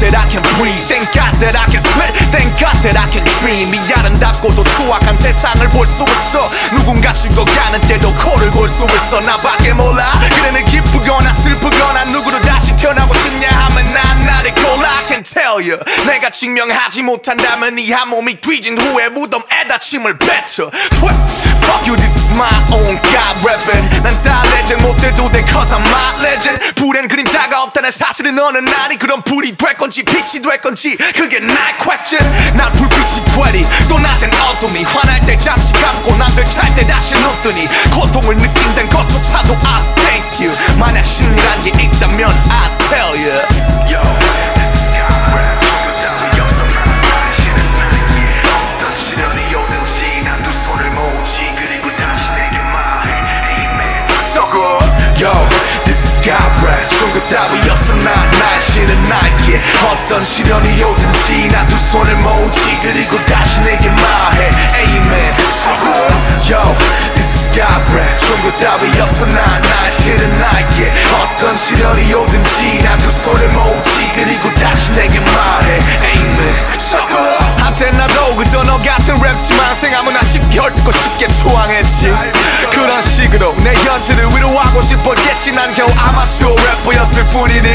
that I can breathe. Thank God that I can spit. Thank God that I can dream. 이 아름답고도 추악한 세상을 볼 수 있어. 누군가 죽어가는 때도 코를 골 수 있어. 나밖에 몰라. 그래 내 기쁘거나 슬프거나 누구로 다시 태어나고 싶냐 하면 난 나를 골라. I can tell you. 내가 증명하지 못한다면 이 한 몸이 뒤진 후에 무덤에다 침을 뱉어. Fuck you this is my own God rapping 난다 legend 못 돼도 돼 cause I'm my legend. 불엔 그림자가 없다는 사실은 어느 날이 그런 불이 될 건지 빛이 될 건지 그게 나의 question. 난 불빛이 되리. 또 낮엔 어둠이 화날 때 잠시 감고 남들 잘 때 다시 눈 뜨니 고통을 느낀다는 것조차도 I thank you. 만약 신이란 게 있다면 I tell you rap 종교 따위 없어 난 날씨는 나에게. 어떤 시련이 오든지 난두 손을 모으지. 그리고 다시 내게 말해. Amen. Yo, this is God rap 종교 따위 없어 난 날씨는 나에게. 어떤 시련이 오든지 난두 손을 모으지. 그리고 다시 내게 말해. Amen. 한때 나도 그저 너 같은 랩지만 생각은 쉽게 헐뜯고 쉽게 초항했지. 그런 식으로 내 현실을 위로하고 싶었겠지. 난 겨우 아마추어 래퍼였을 뿐이니.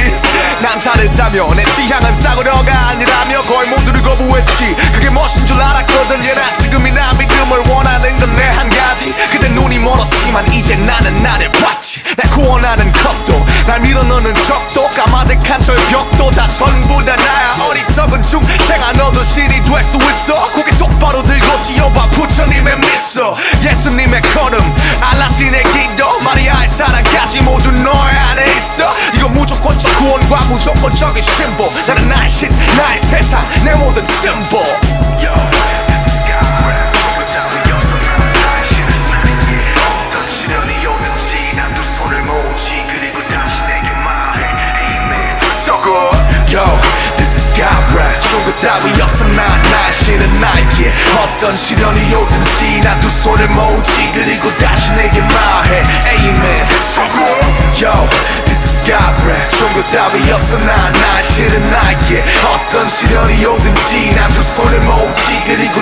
난 다르다며 내 취향은 싸구려가 아니라며 거의 모두를 거부했지. 그게 멋인 줄 알았거든. 예나 지금이나 믿음을 원하는 건 내 한 가지. 그때 눈이 멀었지만 이제 나는 나를 봤지. 날 구원하는 것도 날 밀어넣는 적도 까마득한 절벽도 다 전부 다 중 생아 너도 신이 될 수 있어. 고개 똑바로 들고 지어봐 부처님의 미소. 예수님의 걸음 알라신의 기도. 마리아의 사랑까지 모두 너의 안에 있어. 이거 무조건적 구원과 무조건적인 신보. 나는 나의 신 나의 세상 내 모든 심보 종교 따위 없어 난 날씨는 나에게. 어떤 시련이 오든지 난두 손을 모으지. 그리고 다시 내게 말해. Amen. Yo, this is God rap 종교 따위 없어 난 날씨는 나에게. 어떤 시련이 오든지 난두 손을 모으지. 그리고